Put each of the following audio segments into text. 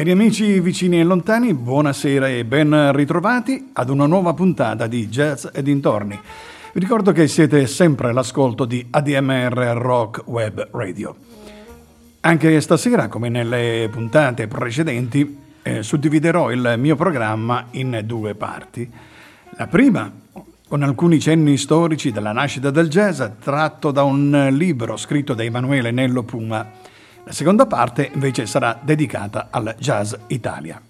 Cari amici vicini e lontani, buonasera e ben ritrovati ad una nuova puntata di Jazz e dintorni. Vi ricordo che siete sempre all'ascolto di ADMR Rock Web Radio. Anche stasera, come nelle puntate precedenti, eh, suddividerò il mio programma in due parti. La prima, con alcuni cenni storici della nascita del jazz, tratto da un libro scritto da Emanuele Nello Puma la seconda parte invece sarà dedicata al Jazz Italia.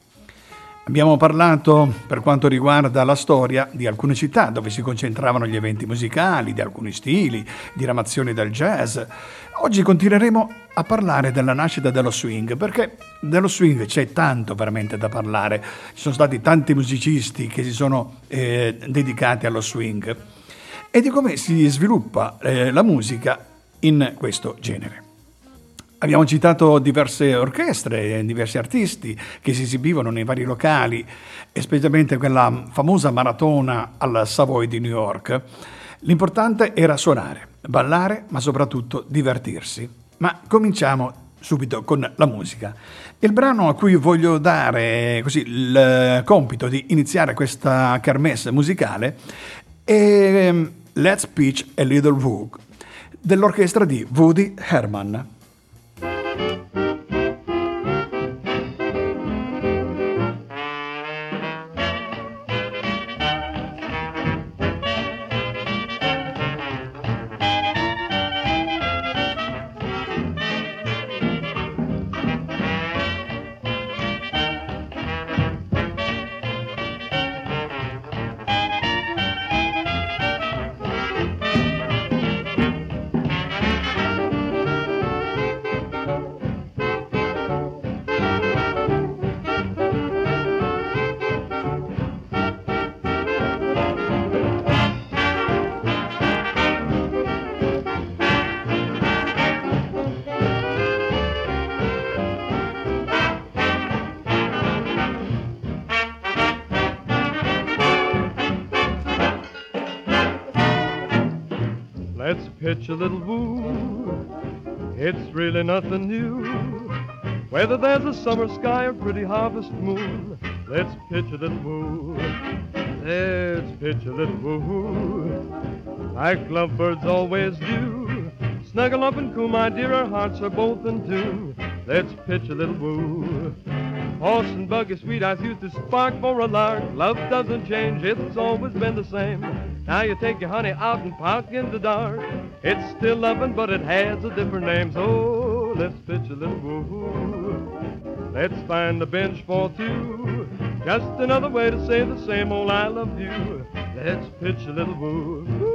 Abbiamo parlato per quanto riguarda la storia di alcune città dove si concentravano gli eventi musicali, di alcuni stili, diramazioni del jazz. Oggi continueremo a parlare della nascita dello swing, perché dello swing c'è tanto veramente da parlare. Ci sono stati tanti musicisti che si sono eh, dedicati allo swing e di come si sviluppa eh, la musica in questo genere. Abbiamo citato diverse orchestre, diversi artisti che si esibivano nei vari locali, e specialmente quella famosa maratona al Savoy di New York. L'importante era suonare, ballare, ma soprattutto divertirsi. Ma cominciamo subito con la musica. Il brano a cui voglio dare così, il compito di iniziare questa kermesse musicale è ehm, Let's Pitch a Little Woog dell'orchestra di Woody Herman. A summer sky a pretty harvest moon, let's pitch a little woo. Let's pitch a little woo. Like lovebirds always do. Snuggle up and coo, my dear, our hearts are both in tune. Let's pitch a little woo. Horse and buggy, sweet eyes used to spark for a lark. Love doesn't change, it's always been the same. Now you take your honey out and park in the dark. It's still loving, but it has a different name. So let's pitch a little woo. Let's find a bench for two. Just another way to say the same old I love you. Let's pitch a little woo.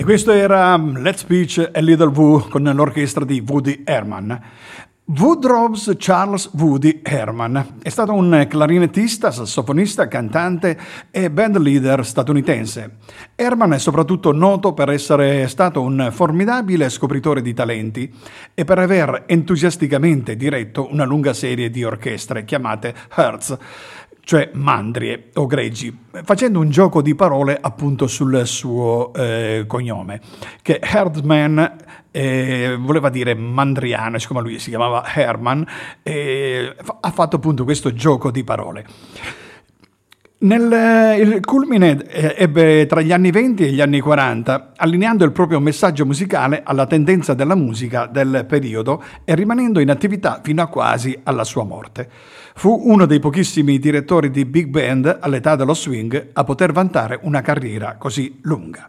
E questo era Let's Pitch a Little Woo con l'orchestra di Woody Herman. Woodrows Charles Woody Herman è stato un clarinettista, sassofonista, cantante e band leader statunitense. Herman è soprattutto noto per essere stato un formidabile scopritore di talenti e per aver entusiasticamente diretto una lunga serie di orchestre chiamate Hertz cioè mandrie o greggi, facendo un gioco di parole appunto sul suo eh, cognome, che Herdman eh, voleva dire mandriano, siccome lui si chiamava Herman, eh, ha fatto appunto questo gioco di parole. Nel, il culmine eh, ebbe tra gli anni 20 e gli anni 40, allineando il proprio messaggio musicale alla tendenza della musica del periodo e rimanendo in attività fino a quasi alla sua morte. Fu uno dei pochissimi direttori di big band all'età dello swing a poter vantare una carriera così lunga.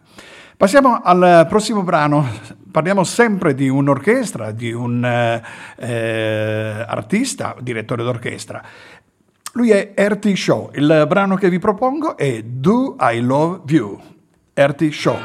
Passiamo al prossimo brano, parliamo sempre di un'orchestra, di un eh, eh artista, direttore d'orchestra. Lui è Erti Shaw. Il brano che vi propongo è Do I Love You? Erti Shaw.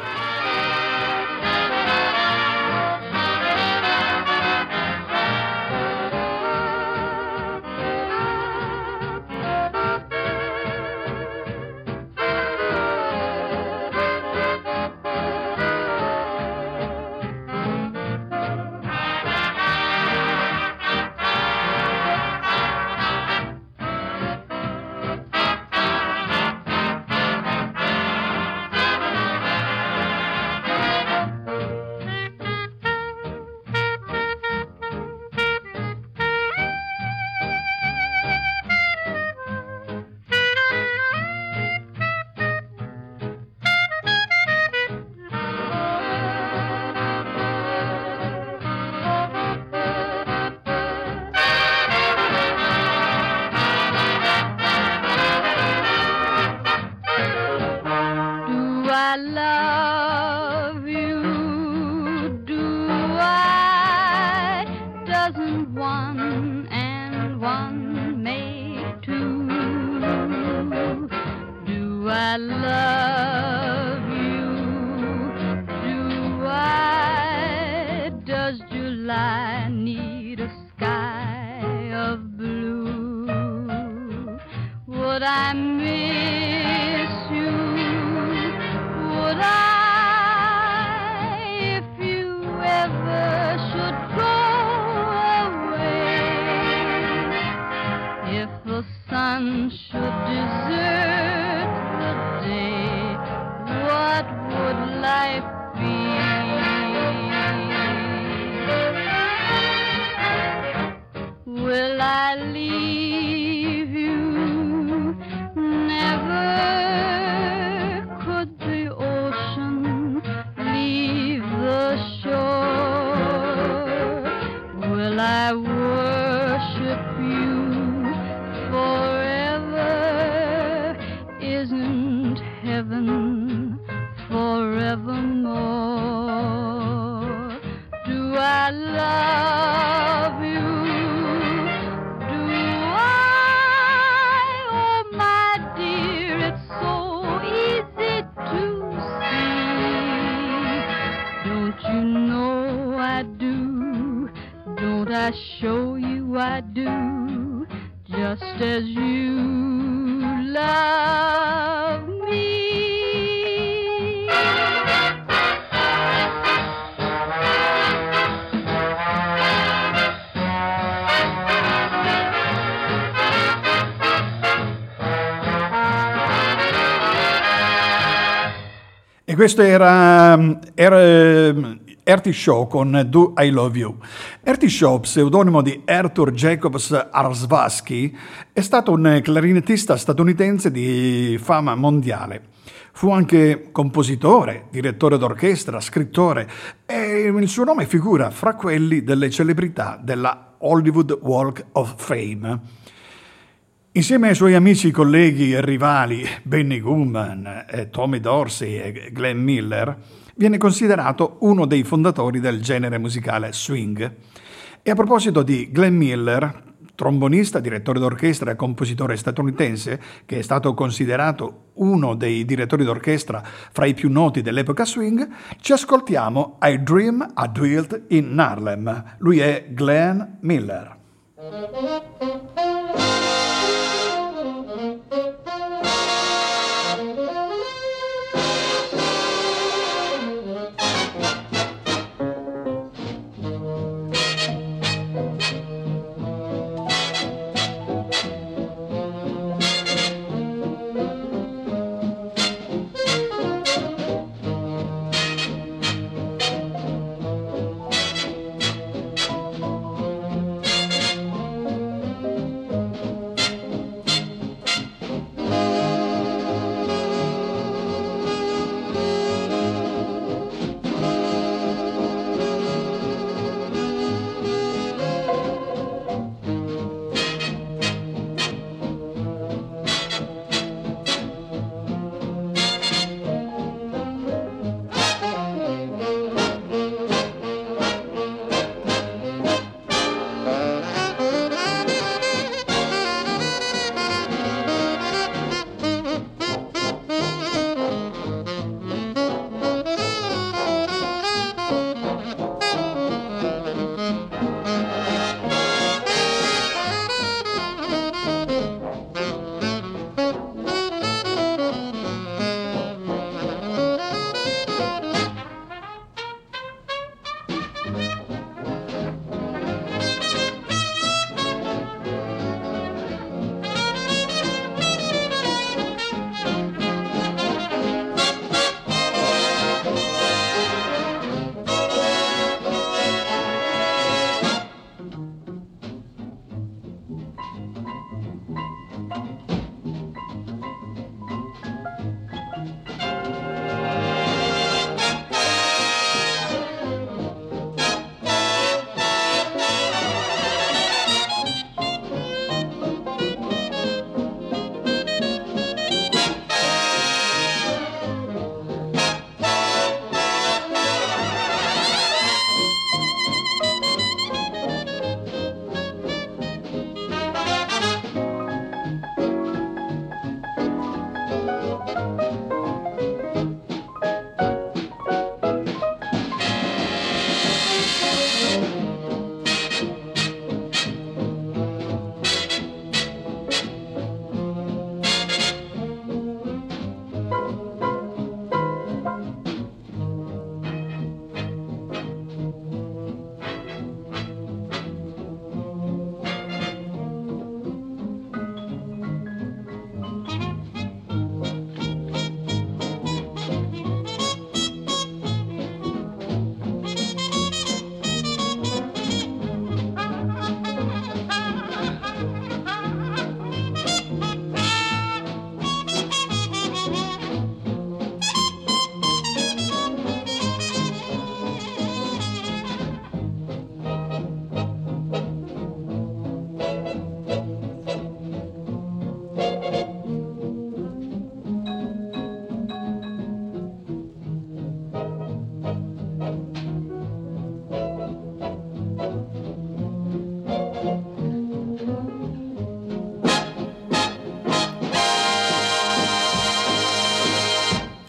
my love. Questo era, era Erti Shaw con Do I Love You. Erti Shaw, pseudonimo di Arthur Jacobs Arsvasky, è stato un clarinettista statunitense di fama mondiale. Fu anche compositore, direttore d'orchestra, scrittore e il suo nome figura fra quelli delle celebrità della Hollywood Walk of Fame. Insieme ai suoi amici, colleghi e rivali Benny Goodman, eh, Tommy Dorsey e Glenn Miller, viene considerato uno dei fondatori del genere musicale swing. E a proposito di Glenn Miller, trombonista, direttore d'orchestra e compositore statunitense, che è stato considerato uno dei direttori d'orchestra fra i più noti dell'epoca swing, ci ascoltiamo I Dream I Dwelt in Harlem. Lui è Glenn Miller.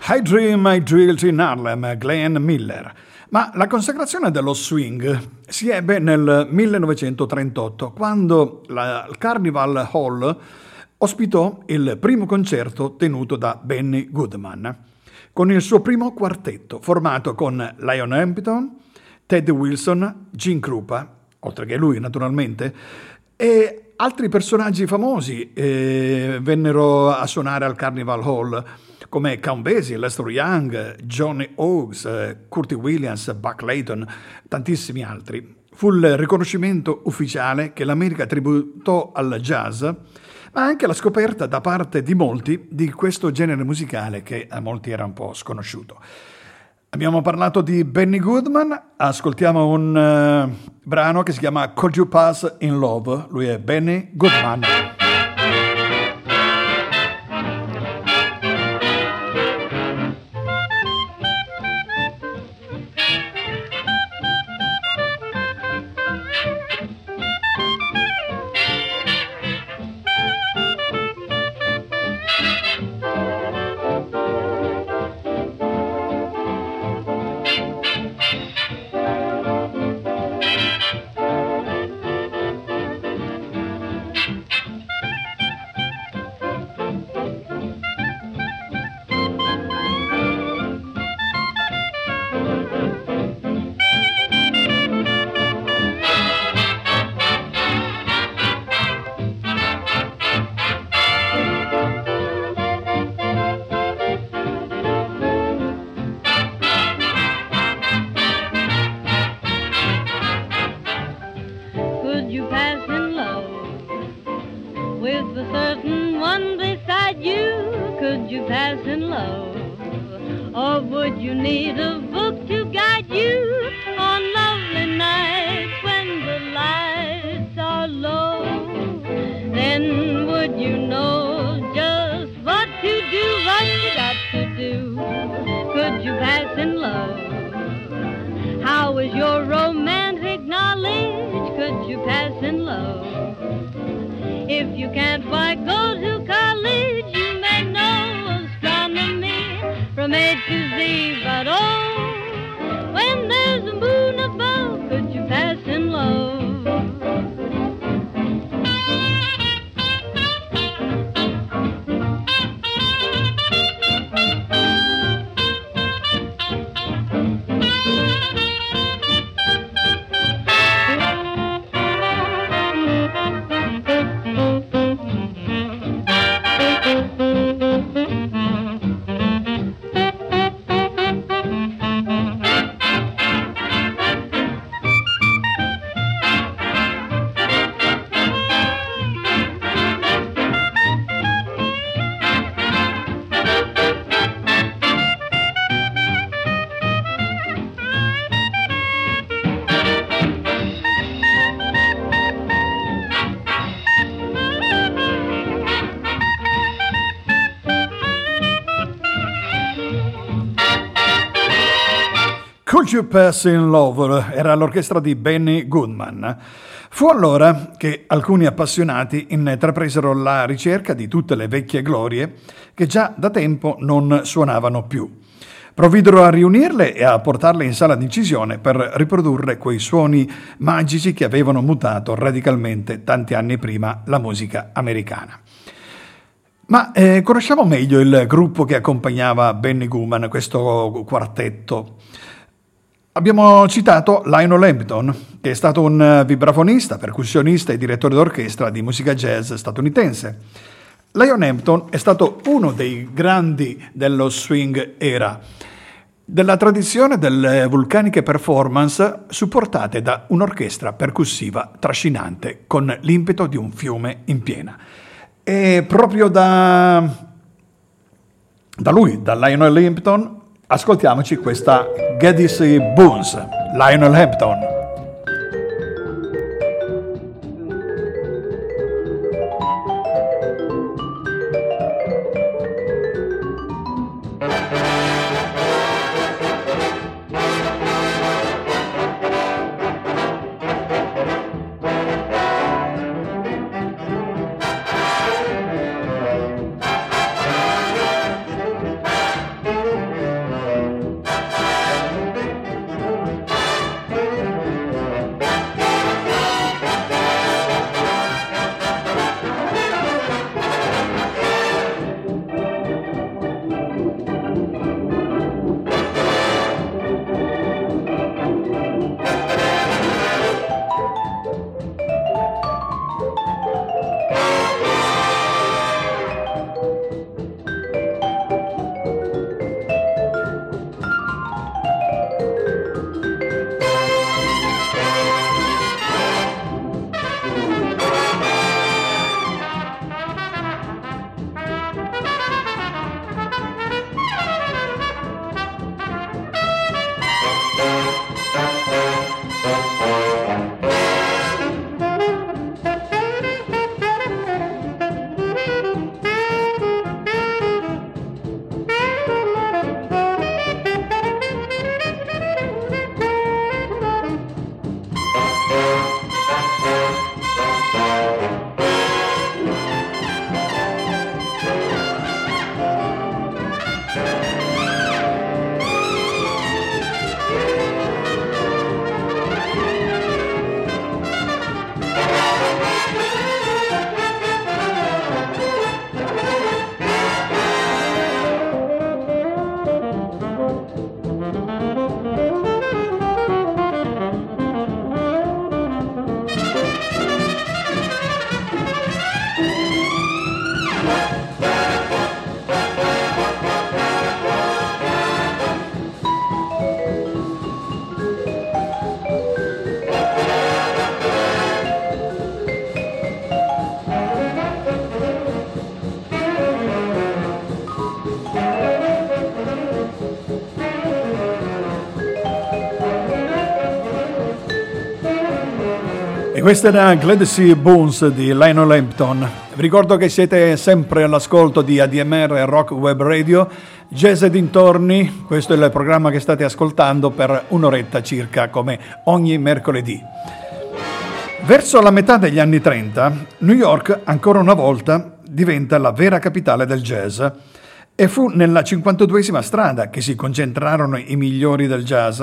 I Dream I Drilled in Harlem, Glenn Miller. Ma la consacrazione dello swing si ebbe nel 1938, quando la, il Carnival Hall ospitò il primo concerto tenuto da Benny Goodman, con il suo primo quartetto, formato con Lion Hampton, Ted Wilson, Gene Krupa, oltre che lui naturalmente, e altri personaggi famosi eh, vennero a suonare al Carnival Hall come Count Basie, Lester Young, Johnny Oaks, Curtis Williams, Buck Layton, tantissimi altri. Fu il riconoscimento ufficiale che l'America tributò al jazz, ma anche la scoperta da parte di molti di questo genere musicale che a molti era un po' sconosciuto. Abbiamo parlato di Benny Goodman, ascoltiamo un uh, brano che si chiama Could You Pass in Love, lui è Benny Goodman. You Pass in Love era l'orchestra di Benny Goodman. Fu allora che alcuni appassionati intrapresero la ricerca di tutte le vecchie glorie che già da tempo non suonavano più. Provvidero a riunirle e a portarle in sala d'incisione per riprodurre quei suoni magici che avevano mutato radicalmente tanti anni prima la musica americana. Ma eh, conosciamo meglio il gruppo che accompagnava Benny Goodman, questo quartetto. Abbiamo citato Lionel Hampton, che è stato un vibrafonista, percussionista e direttore d'orchestra di musica jazz statunitense. Lion Hampton è stato uno dei grandi dello swing era, della tradizione delle vulcaniche performance supportate da un'orchestra percussiva trascinante con l'impeto di un fiume in piena. E proprio da, da lui, da Lionel Hampton, ascoltiamoci questa Geddesy Boons, Lionel Hampton. E questa era Glad Sea Bones di Lionel Hampton. Vi ricordo che siete sempre all'ascolto di ADMR Rock Web Radio, Jazz e dintorni. Questo è il programma che state ascoltando per un'oretta circa, come ogni mercoledì. Verso la metà degli anni 30, New York ancora una volta diventa la vera capitale del jazz. E fu nella 52esima strada che si concentrarono i migliori del jazz,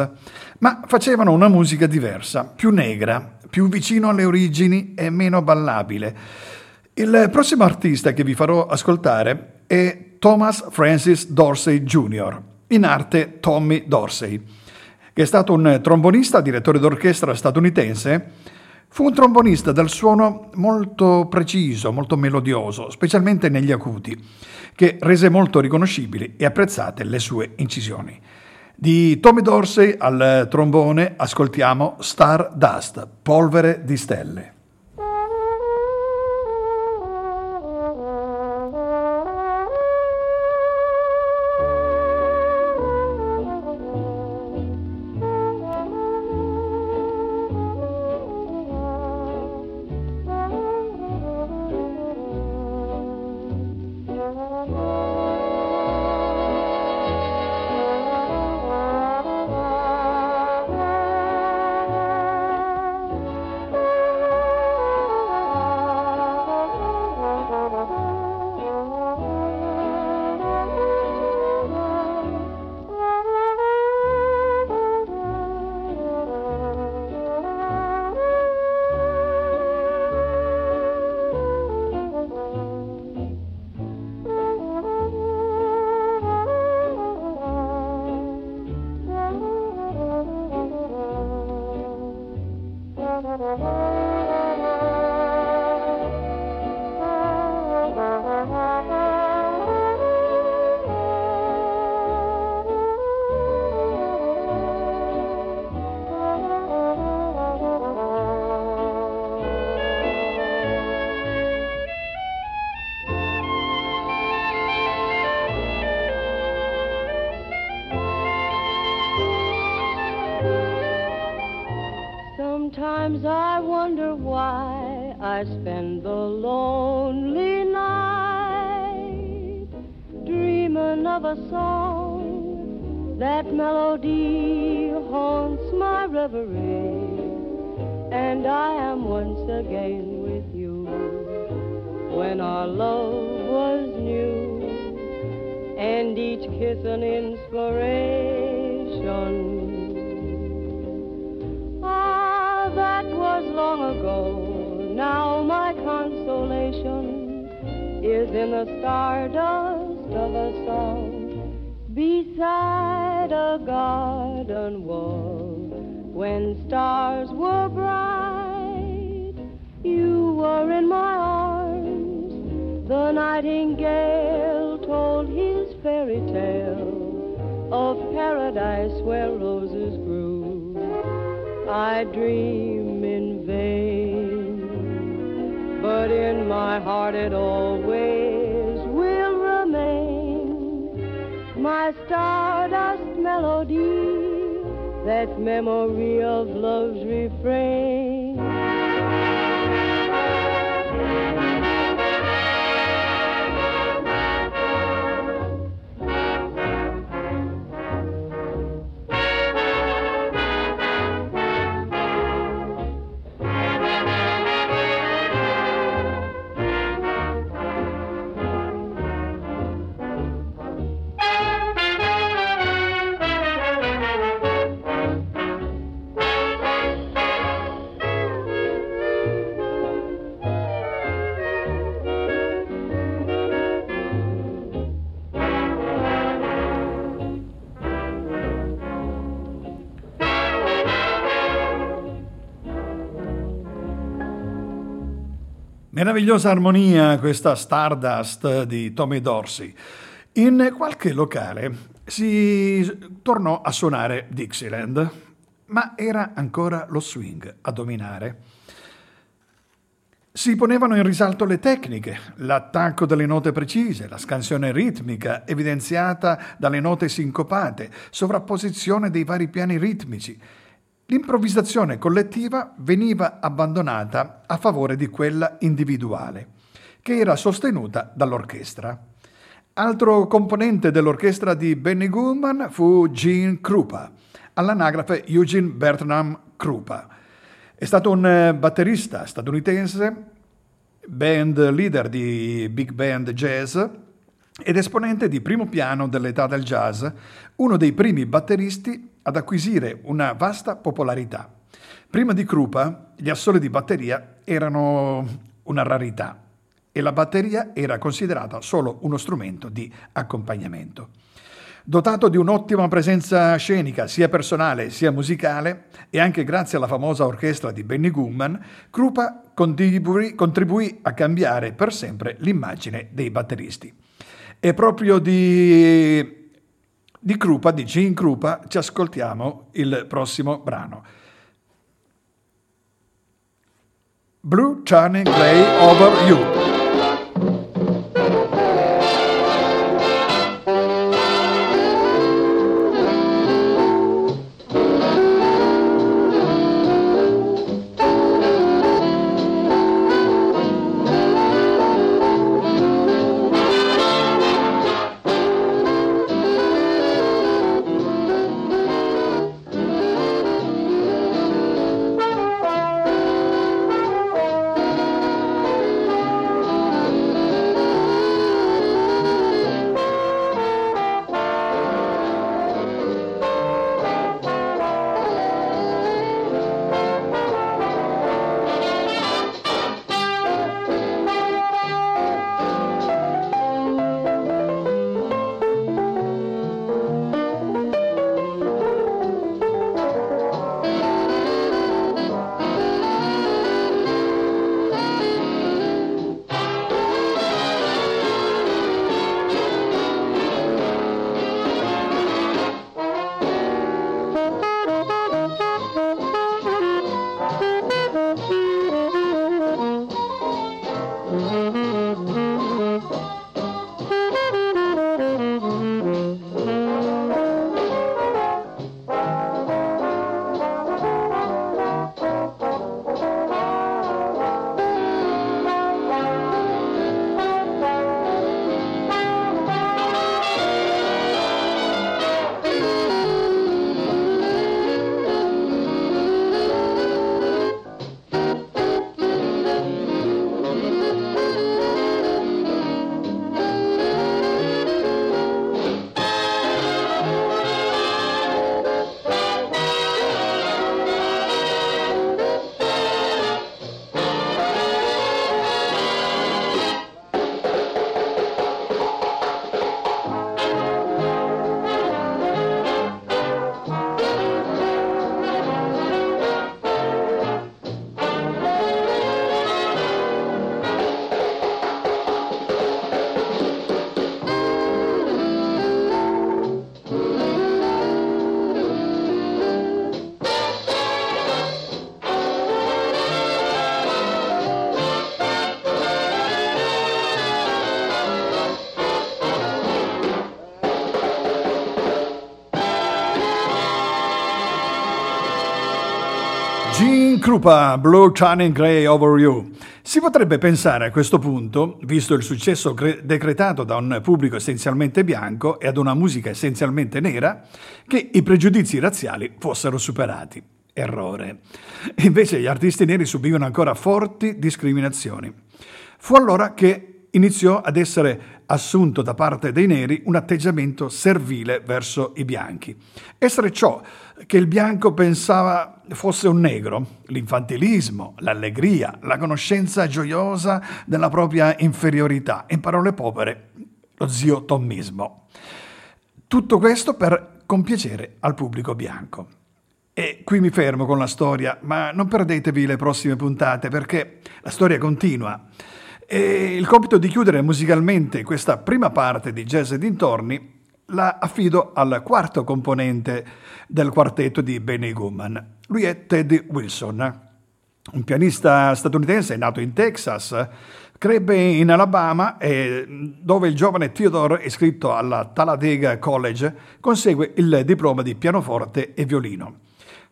ma facevano una musica diversa, più negra, più vicino alle origini e meno ballabile. Il prossimo artista che vi farò ascoltare è Thomas Francis Dorsey Jr., in arte Tommy Dorsey, che è stato un trombonista, direttore d'orchestra statunitense. Fu un trombonista dal suono molto preciso, molto melodioso, specialmente negli acuti, che rese molto riconoscibili e apprezzate le sue incisioni. Di Tommy Dorsey al trombone ascoltiamo Star Dust, polvere di stelle. I spend the lonely night dreaming of a song. That melody haunts my reverie, and I am once again with you. When our love was new, and each kiss an in the stardust of a song beside a garden wall. When stars were bright, you were in my arms. The nightingale told his fairy tale of paradise where roses grew. I dream in vain, but in my heart it all that memory of love Meravigliosa armonia questa Stardust di Tommy Dorsey. In qualche locale si tornò a suonare Dixieland, ma era ancora lo swing a dominare. Si ponevano in risalto le tecniche, l'attacco delle note precise, la scansione ritmica evidenziata dalle note sincopate, sovrapposizione dei vari piani ritmici L'improvvisazione collettiva veniva abbandonata a favore di quella individuale, che era sostenuta dall'orchestra. Altro componente dell'orchestra di Benny Goodman fu Gene Krupa, all'anagrafe Eugene Bertram Krupa. È stato un eh, batterista statunitense, band leader di big band jazz ed esponente di primo piano dell'età del jazz, uno dei primi batteristi ad acquisire una vasta popolarità. Prima di Krupa, gli assoli di batteria erano una rarità e la batteria era considerata solo uno strumento di accompagnamento. Dotato di un'ottima presenza scenica, sia personale sia musicale, e anche grazie alla famosa orchestra di Benny Goodman, Krupa contribuì, contribuì a cambiare per sempre l'immagine dei batteristi. E proprio di di Krupa, di Gene Krupa, ci ascoltiamo il prossimo brano. Blue Turning Grey Over You. Krupa, Blue Shining Grey Over You. Si potrebbe pensare a questo punto, visto il successo cre- decretato da un pubblico essenzialmente bianco e ad una musica essenzialmente nera, che i pregiudizi razziali fossero superati. Errore. Invece gli artisti neri subivano ancora forti discriminazioni. Fu allora che iniziò ad essere assunto da parte dei neri un atteggiamento servile verso i bianchi. Essere ciò che il bianco pensava fosse un negro, l'infantilismo, l'allegria, la conoscenza gioiosa della propria inferiorità, in parole povere, lo zio tommismo. Tutto questo per compiacere al pubblico bianco. E qui mi fermo con la storia, ma non perdetevi le prossime puntate perché la storia continua. E il compito di chiudere musicalmente questa prima parte di Jazz e dintorni la affido al quarto componente del quartetto di Benny Goodman. Lui è Teddy Wilson, un pianista statunitense nato in Texas, crebbe in Alabama e dove il giovane Theodore, iscritto alla Talladega College, consegue il diploma di pianoforte e violino.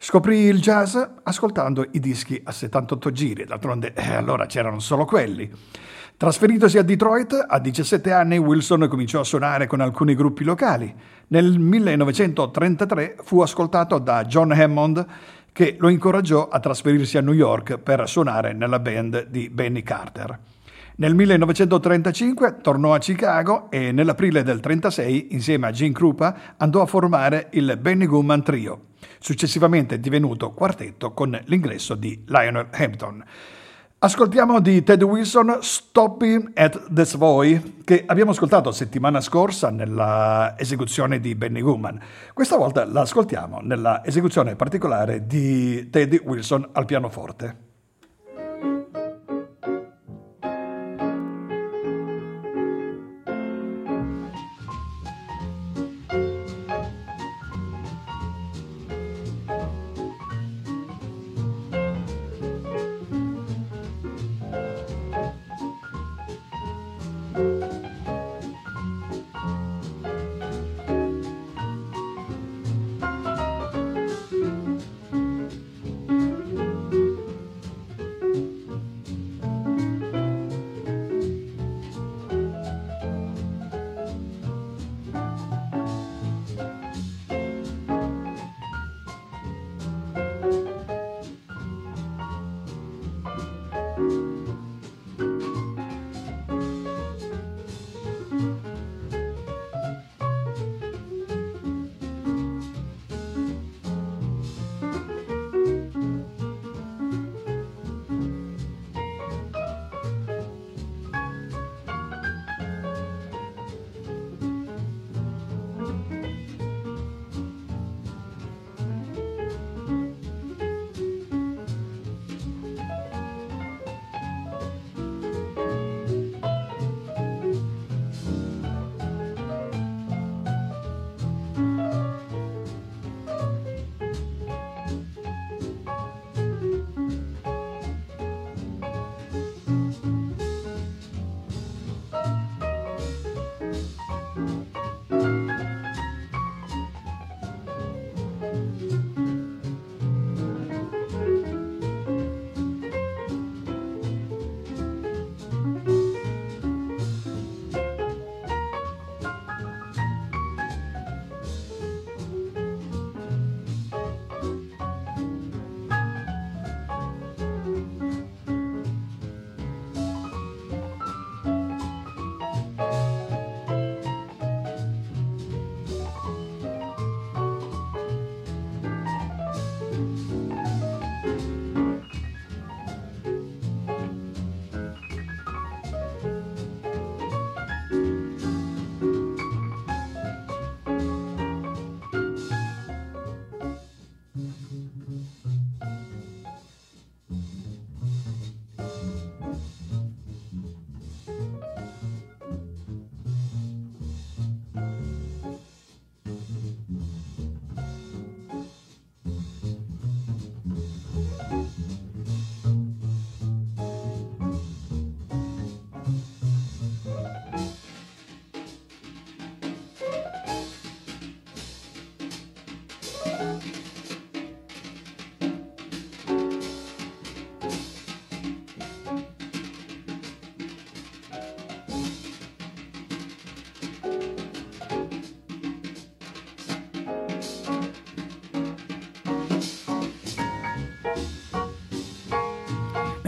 Scoprì il jazz ascoltando i dischi a 78 giri, d'altronde eh, allora c'erano solo quelli. Trasferitosi a Detroit, a 17 anni Wilson cominciò a suonare con alcuni gruppi locali. Nel 1933 fu ascoltato da John Hammond che lo incoraggiò a trasferirsi a New York per suonare nella band di Benny Carter. Nel 1935 tornò a Chicago e nell'aprile del 1936, insieme a Gene Krupa, andò a formare il Benny Goodman Trio, successivamente divenuto quartetto con l'ingresso di Lionel Hampton. Ascoltiamo di Ted Wilson Stopping at the Savoy, che abbiamo ascoltato settimana scorsa nella esecuzione di Benny Goodman. Questa volta l'ascoltiamo nella esecuzione particolare di Teddy Wilson al pianoforte.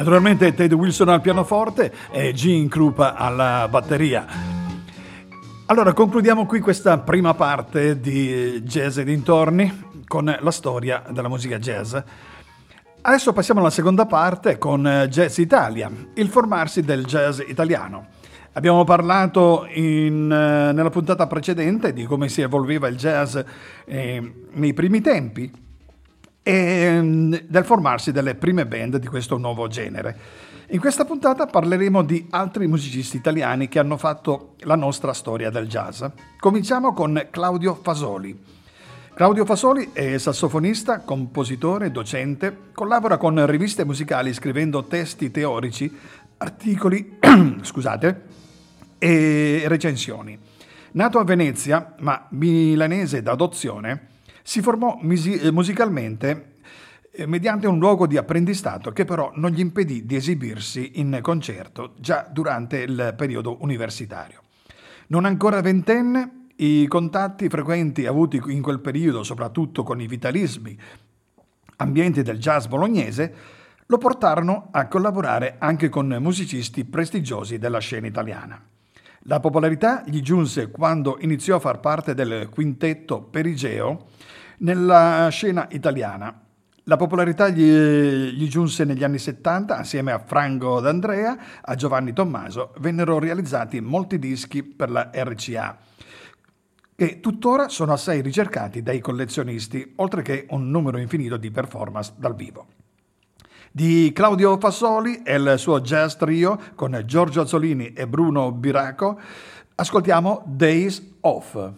Naturalmente Ted Wilson al pianoforte e Gene Krupa alla batteria. Allora concludiamo qui questa prima parte di Jazz e dintorni con la storia della musica jazz. Adesso passiamo alla seconda parte con Jazz Italia, il formarsi del jazz italiano. Abbiamo parlato in, nella puntata precedente di come si evolveva il jazz eh, nei primi tempi e mm, del formarsi delle prime band di questo nuovo genere. In questa puntata parleremo di altri musicisti italiani che hanno fatto la nostra storia del jazz. Cominciamo con Claudio Fasoli. Claudio Fasoli è sassofonista, compositore, docente, collabora con riviste musicali scrivendo testi teorici, articoli scusate, e recensioni. Nato a Venezia, ma milanese d'adozione, si formò misi- eh, musicalmente eh, mediante un luogo di apprendistato che però non gli impedì di esibirsi in concerto già durante il periodo universitario. Non ancora ventenne, i contatti frequenti avuti in quel periodo, soprattutto con i vitalismi, ambienti del jazz bolognese, lo portarono a collaborare anche con musicisti prestigiosi della scena italiana. La popolarità gli giunse quando iniziò a far parte del quintetto Perigeo nella scena italiana. La popolarità gli, gli, giunse negli anni 70 assieme a Franco D'Andrea, a Giovanni Tommaso, vennero realizzati molti dischi per la RCA che tuttora sono assai ricercati dai collezionisti, oltre che un numero infinito di performance dal vivo. Di Claudio Fassoli e il suo jazz trio con Giorgio Azzolini e Bruno Biraco, ascoltiamo Days Off.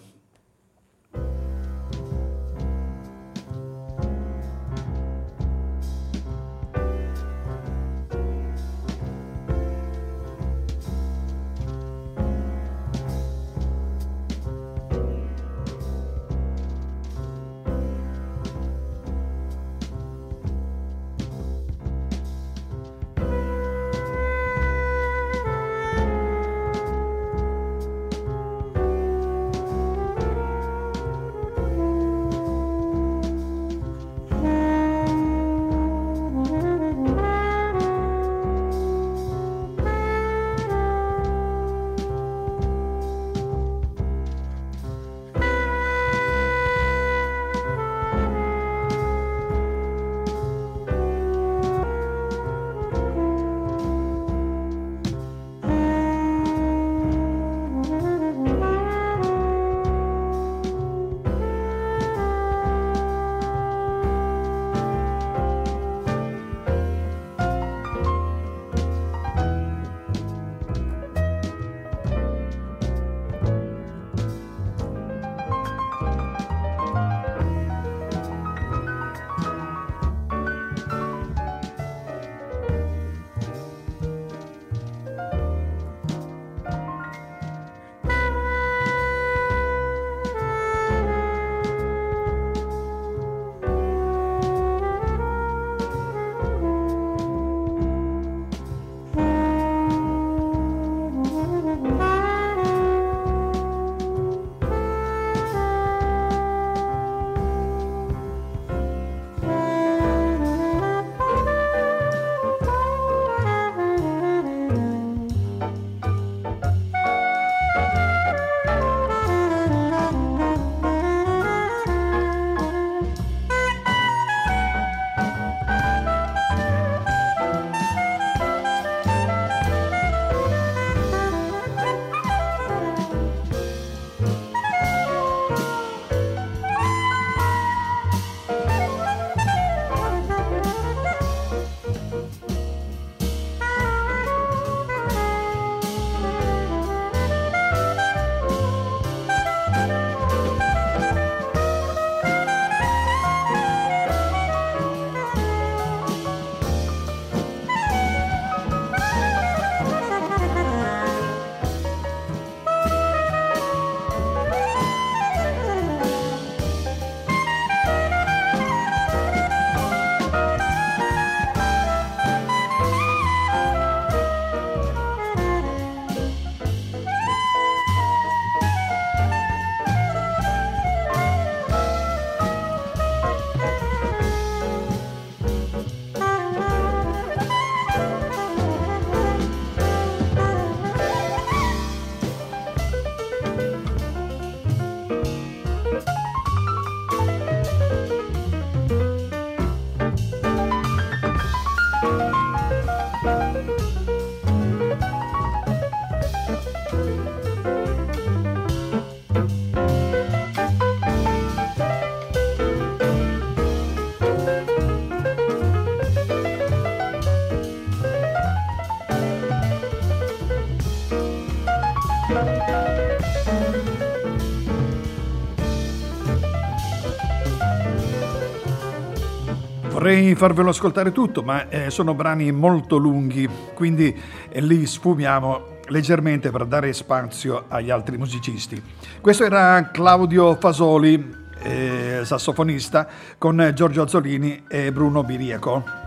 Vorrei farvelo ascoltare tutto, ma eh, sono brani molto lunghi, quindi eh, li sfumiamo leggermente per dare spazio agli altri musicisti. Questo era Claudio Fasoli, eh, sassofonista, con Giorgio Azzolini e Bruno Biriaco.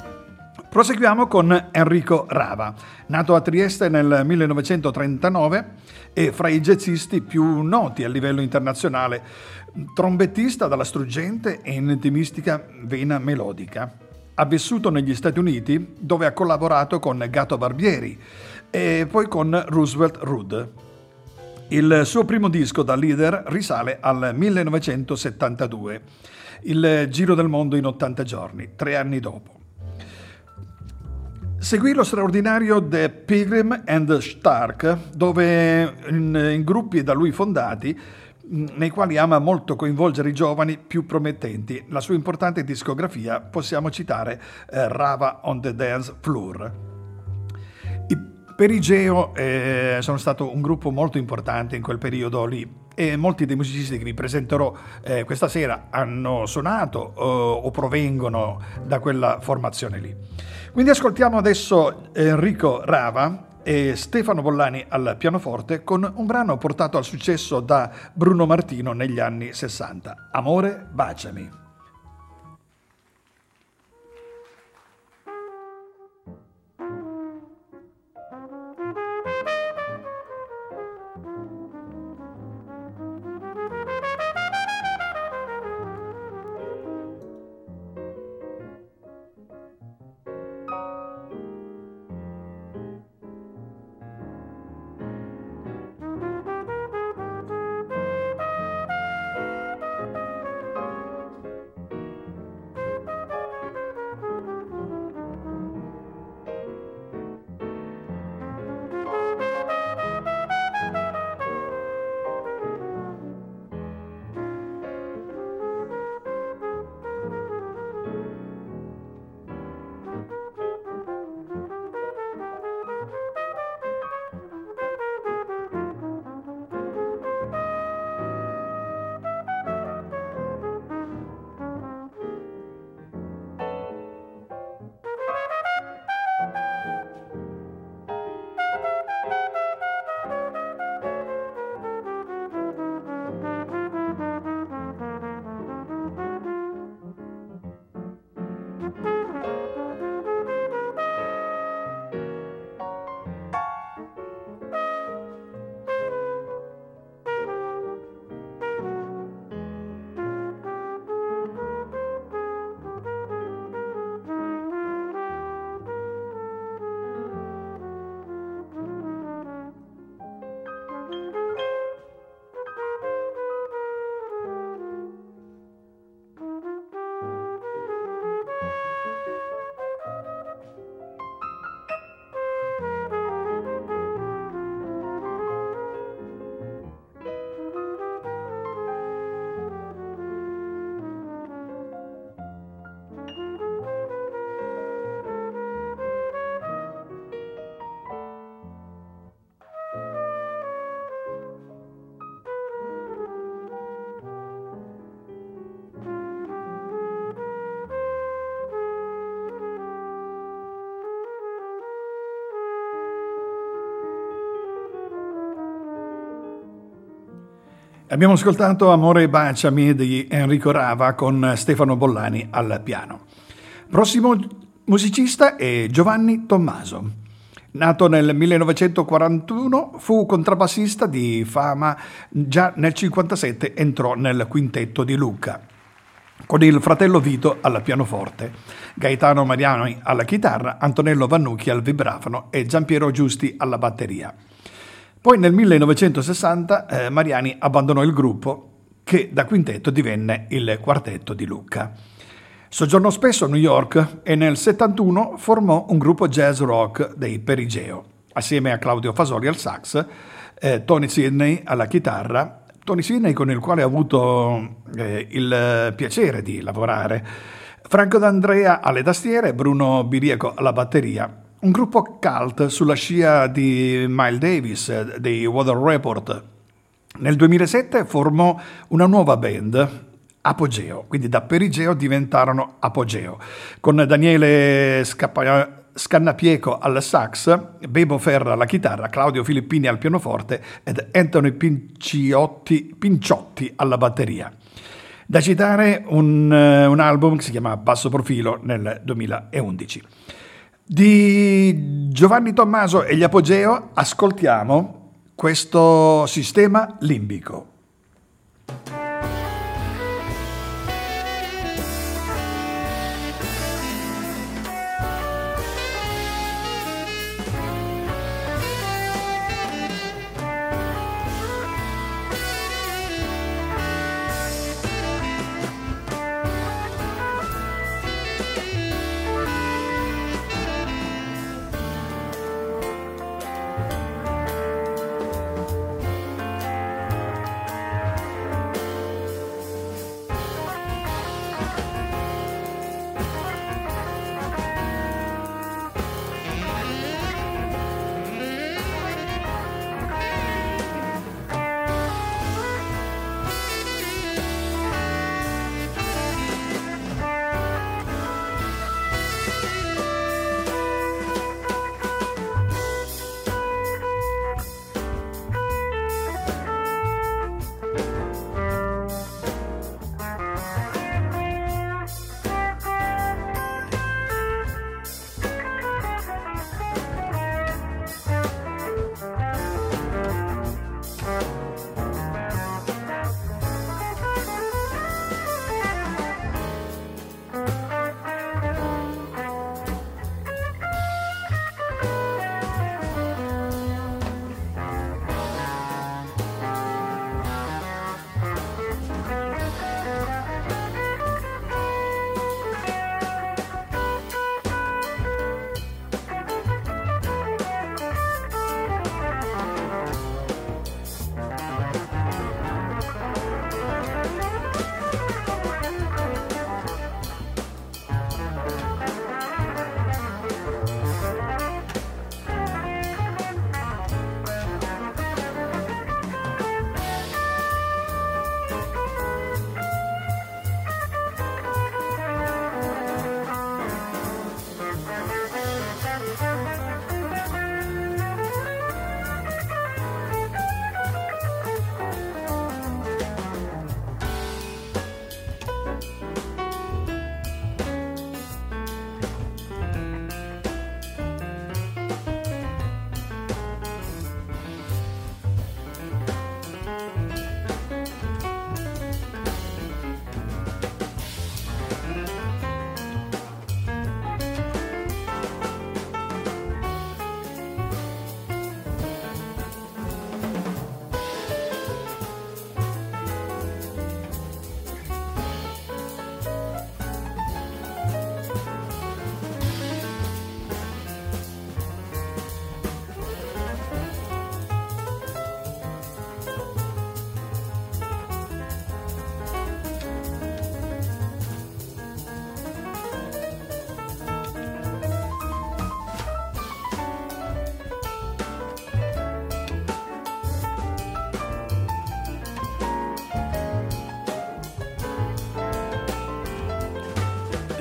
Proseguiamo con Enrico Rava, nato a Trieste nel 1939 e fra i jazzisti più noti a livello internazionale, trombettista dalla struggente e intimistica vena melodica. Ha vissuto negli Stati Uniti dove ha collaborato con Gato Barbieri e poi con Roosevelt Rood. Il suo primo disco da leader risale al 1972, il Giro del mondo in 80 giorni, tre anni dopo. Seguì lo straordinario The Pilgrim and Stark, dove in, in gruppi da lui fondati nei quali ama molto coinvolgere i giovani più promettenti. La sua importante discografia possiamo citare eh, Rava on the Dance Floor. Perigeo eh, sono stato un gruppo molto importante in quel periodo lì e molti dei musicisti che vi presenterò eh, questa sera hanno suonato eh, o provengono da quella formazione lì. Quindi ascoltiamo adesso Enrico Rava e Stefano Bollani al pianoforte con un brano portato al successo da Bruno Martino negli anni 60, Amore, baciami. Abbiamo ascoltato Amore e baciami di Enrico Rava con Stefano Bollani al piano. Prossimo musicista è Giovanni Tommaso. Nato nel 1941, fu contrabbassista di fama, già nel 1957 entrò nel quintetto di Lucca, con il fratello Vito al pianoforte, Gaetano Mariani alla chitarra, Antonello Vannucchi al vibrafono e Giampiero Giusti alla batteria. Poi nel 1960 eh, Mariani abbandonò il gruppo che da quintetto divenne il quartetto di Lucca. Soggiornò spesso a New York e nel 71 formò un gruppo jazz rock dei Perigeo, assieme a Claudio Fasoli al sax, eh, Tony Sidney alla chitarra, Tony Sidney con il quale ha avuto eh, il piacere di lavorare, Franco D'Andrea alle tastiere, Bruno Biriaco alla batteria un gruppo cult sulla scia di Miles Davis dei Weather Report. Nel 2007 formò una nuova band, Apogeo, quindi da Perigeo diventarono Apogeo, con Daniele Scappa- Scannapieco al sax, Bebo Ferra alla chitarra, Claudio Filippini al pianoforte ed Anthony Pinciotti, Pinciotti alla batteria. Da citare un, eh, un album che si chiama Basso Profilo nel 2011. Di Giovanni Tommaso e gli Apogeo ascoltiamo questo sistema limbico.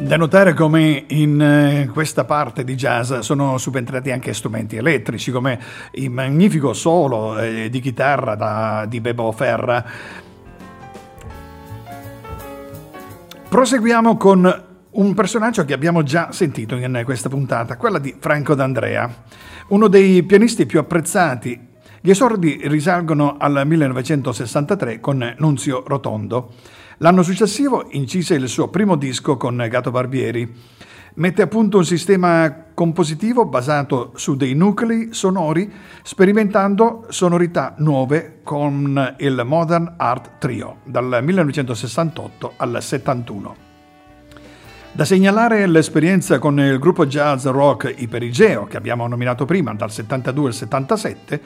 Da notare come in eh, questa parte di jazz sono subentrati anche strumenti elettrici, come il magnifico solo eh, di chitarra da, di Bebo Ferra. Proseguiamo con un personaggio che abbiamo già sentito in questa puntata, quella di Franco D'Andrea, uno dei pianisti più apprezzati. Gli esordi risalgono al 1963 con Nunzio Rotondo. L'anno successivo incise il suo primo disco con Gato Barbieri. Mette a punto un sistema compositivo basato su dei nuclei sonori, sperimentando sonorità nuove con il Modern Art Trio dal 1968 al 71. Da segnalare l'esperienza con il gruppo jazz rock Iperigeo, che abbiamo nominato prima, dal 72 al 77,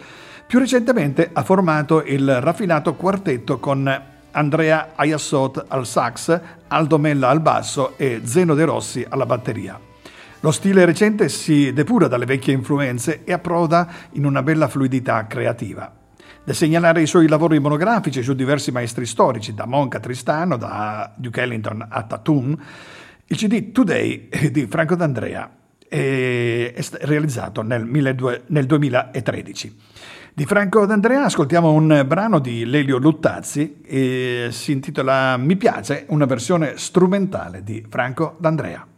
più recentemente ha formato il raffinato quartetto con Andrea Ayassot al sax, Aldo Mella al basso e Zeno De Rossi alla batteria. Lo stile recente si depura dalle vecchie influenze e approda in una bella fluidità creativa. Da segnalare i suoi lavori monografici su diversi maestri storici, da Monca a Tristano, da Duke Ellington a Tatum, il CD Today di Franco D'Andrea e è realizzato nel, 2013. Di Franco D'Andrea ascoltiamo un brano di Lelio Luttazzi e si intitola Mi piace, una versione strumentale di Franco D'Andrea.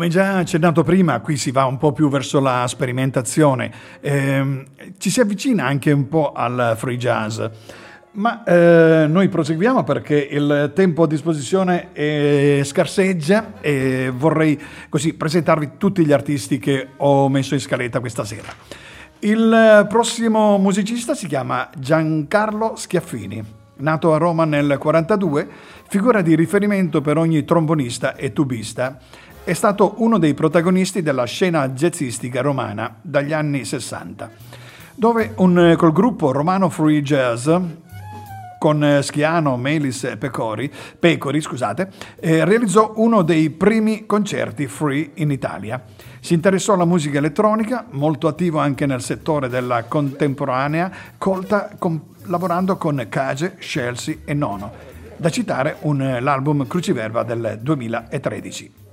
Come già accennato prima, qui si va un po' più verso la sperimentazione, eh, ci si avvicina anche un po' al free jazz. Ma eh, noi proseguiamo perché il tempo a disposizione è scarseggia e vorrei così presentarvi tutti gli artisti che ho messo in scaletta questa sera. Il prossimo musicista si chiama Giancarlo Schiaffini, nato a Roma nel 1942, figura di riferimento per ogni trombonista e tubista è stato uno dei protagonisti della scena jazzistica romana dagli anni 60, dove un, col gruppo Romano Free Jazz con Schiano, Melis e Pecori, Pecori scusate, eh, realizzò uno dei primi concerti free in Italia. Si interessò alla musica elettronica, molto attivo anche nel settore della contemporanea, colta con, lavorando con Cage, Chelsea e Nono. Da citare un, l'album Cruciverba del 2013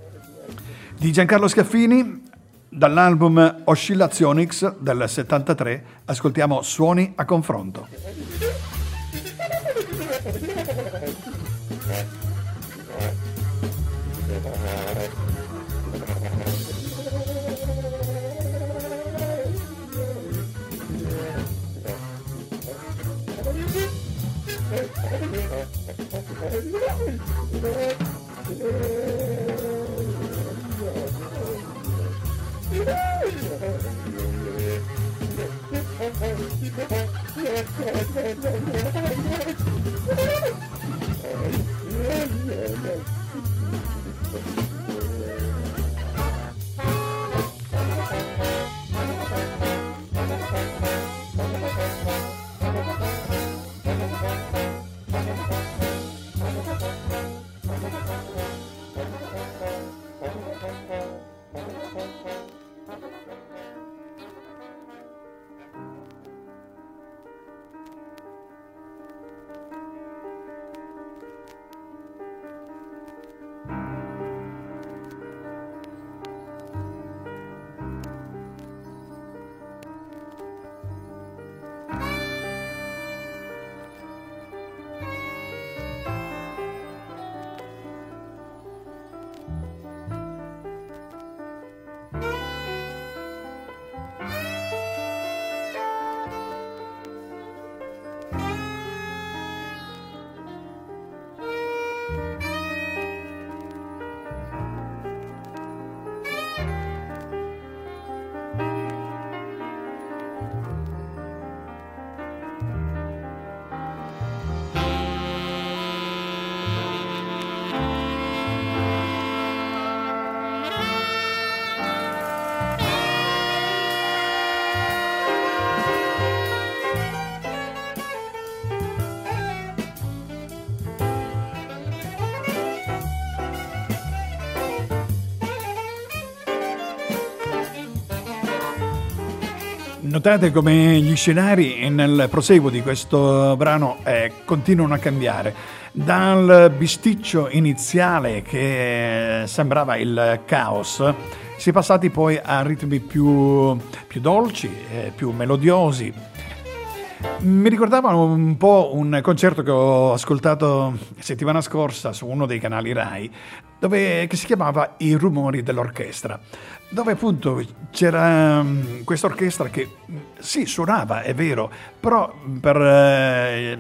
di Giancarlo Schiaffini dall'album Oscillazionics del 73 ascoltiamo Suoni a confronto. Thank you. Notate come gli scenari nel proseguo di questo brano eh, continuano a cambiare. Dal bisticcio iniziale che sembrava il caos, si è passati poi a ritmi più, più dolci, eh, più melodiosi. Mi ricordava un po' un concerto che ho ascoltato settimana scorsa su uno dei canali Rai, dove, che si chiamava I rumori dell'orchestra dove appunto c'era um, questa orchestra che sì, suonava, è vero, però per eh,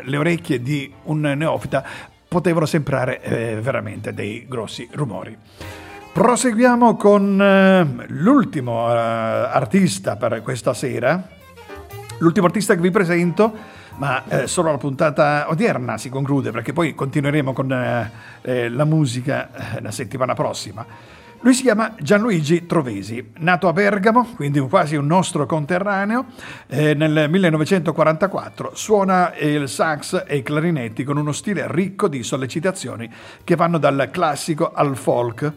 le orecchie di un neofita potevano sembrare eh, veramente dei grossi rumori. Proseguiamo con eh, l'ultimo artista per questa sera, l'ultimo artista che vi presento ma eh, solo la puntata odierna si conclude perché poi continueremo con eh, eh, la musica eh, la settimana prossima. Lui si chiama Gianluigi Trovesi, nato a Bergamo, quindi quasi un nostro conterraneo, eh, nel 1944. Suona il sax e i clarinetti con uno stile ricco di sollecitazioni che vanno dal classico al folk.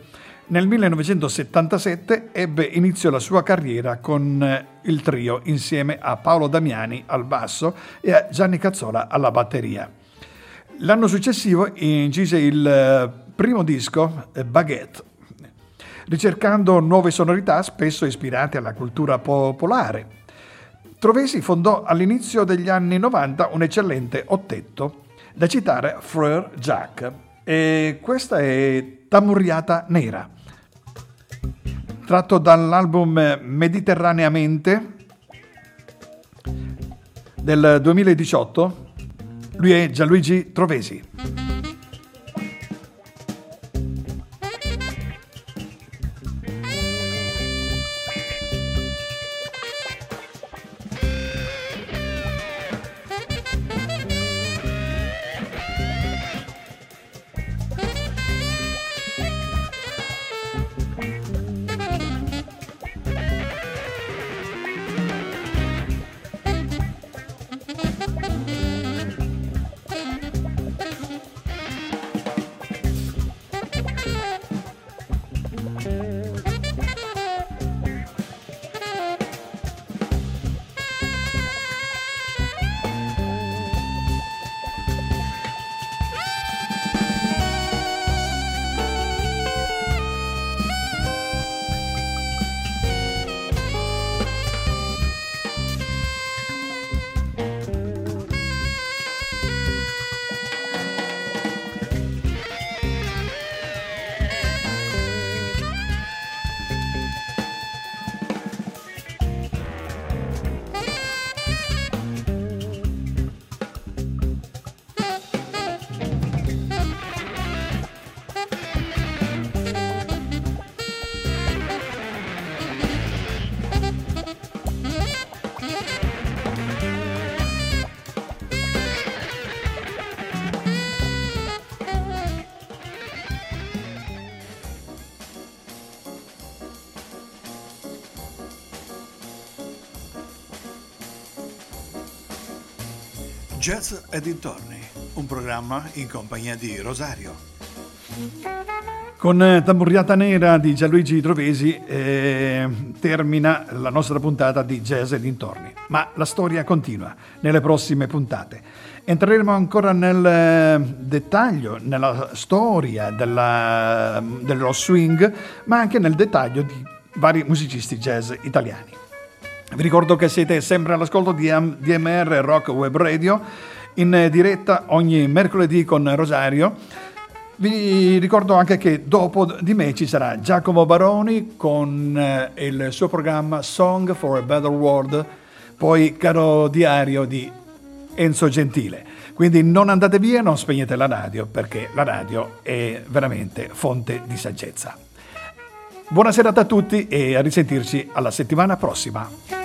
Nel 1977 ebbe inizio la sua carriera con eh, il trio insieme a Paolo Damiani al basso e a Gianni Cazzola alla batteria. L'anno successivo incise il eh, primo disco, eh, Baguette, ricercando nuove sonorità spesso ispirate alla cultura popolare. Trovesi fondò all'inizio degli anni 90 un eccellente ottetto da citare Frère Jacques e questa è Tamurriata Nera. Tratto dall'album Mediterraneamente del 2018, lui è Gianluigi Trovesi. Jazz e dintorni, un programma in compagnia di Rosario. Con eh, Tamburriata Nera di Gianluigi Trovesi eh, termina la nostra puntata di Jazz e dintorni, ma la storia continua nelle prossime puntate. Entreremo ancora nel eh, dettaglio, nella storia della, dello swing, ma anche nel dettaglio di vari musicisti jazz italiani. Vi ricordo che siete sempre all'ascolto di DMR Rock Web Radio in diretta ogni mercoledì con Rosario. Vi ricordo anche che dopo di me ci sarà Giacomo Baroni con eh, il suo programma Song for a Better World, poi Caro Diario di Enzo Gentile. Quindi non andate via, non spegnete la radio perché la radio è veramente fonte di saggezza. Buona serata a tutti e a risentirci alla settimana prossima.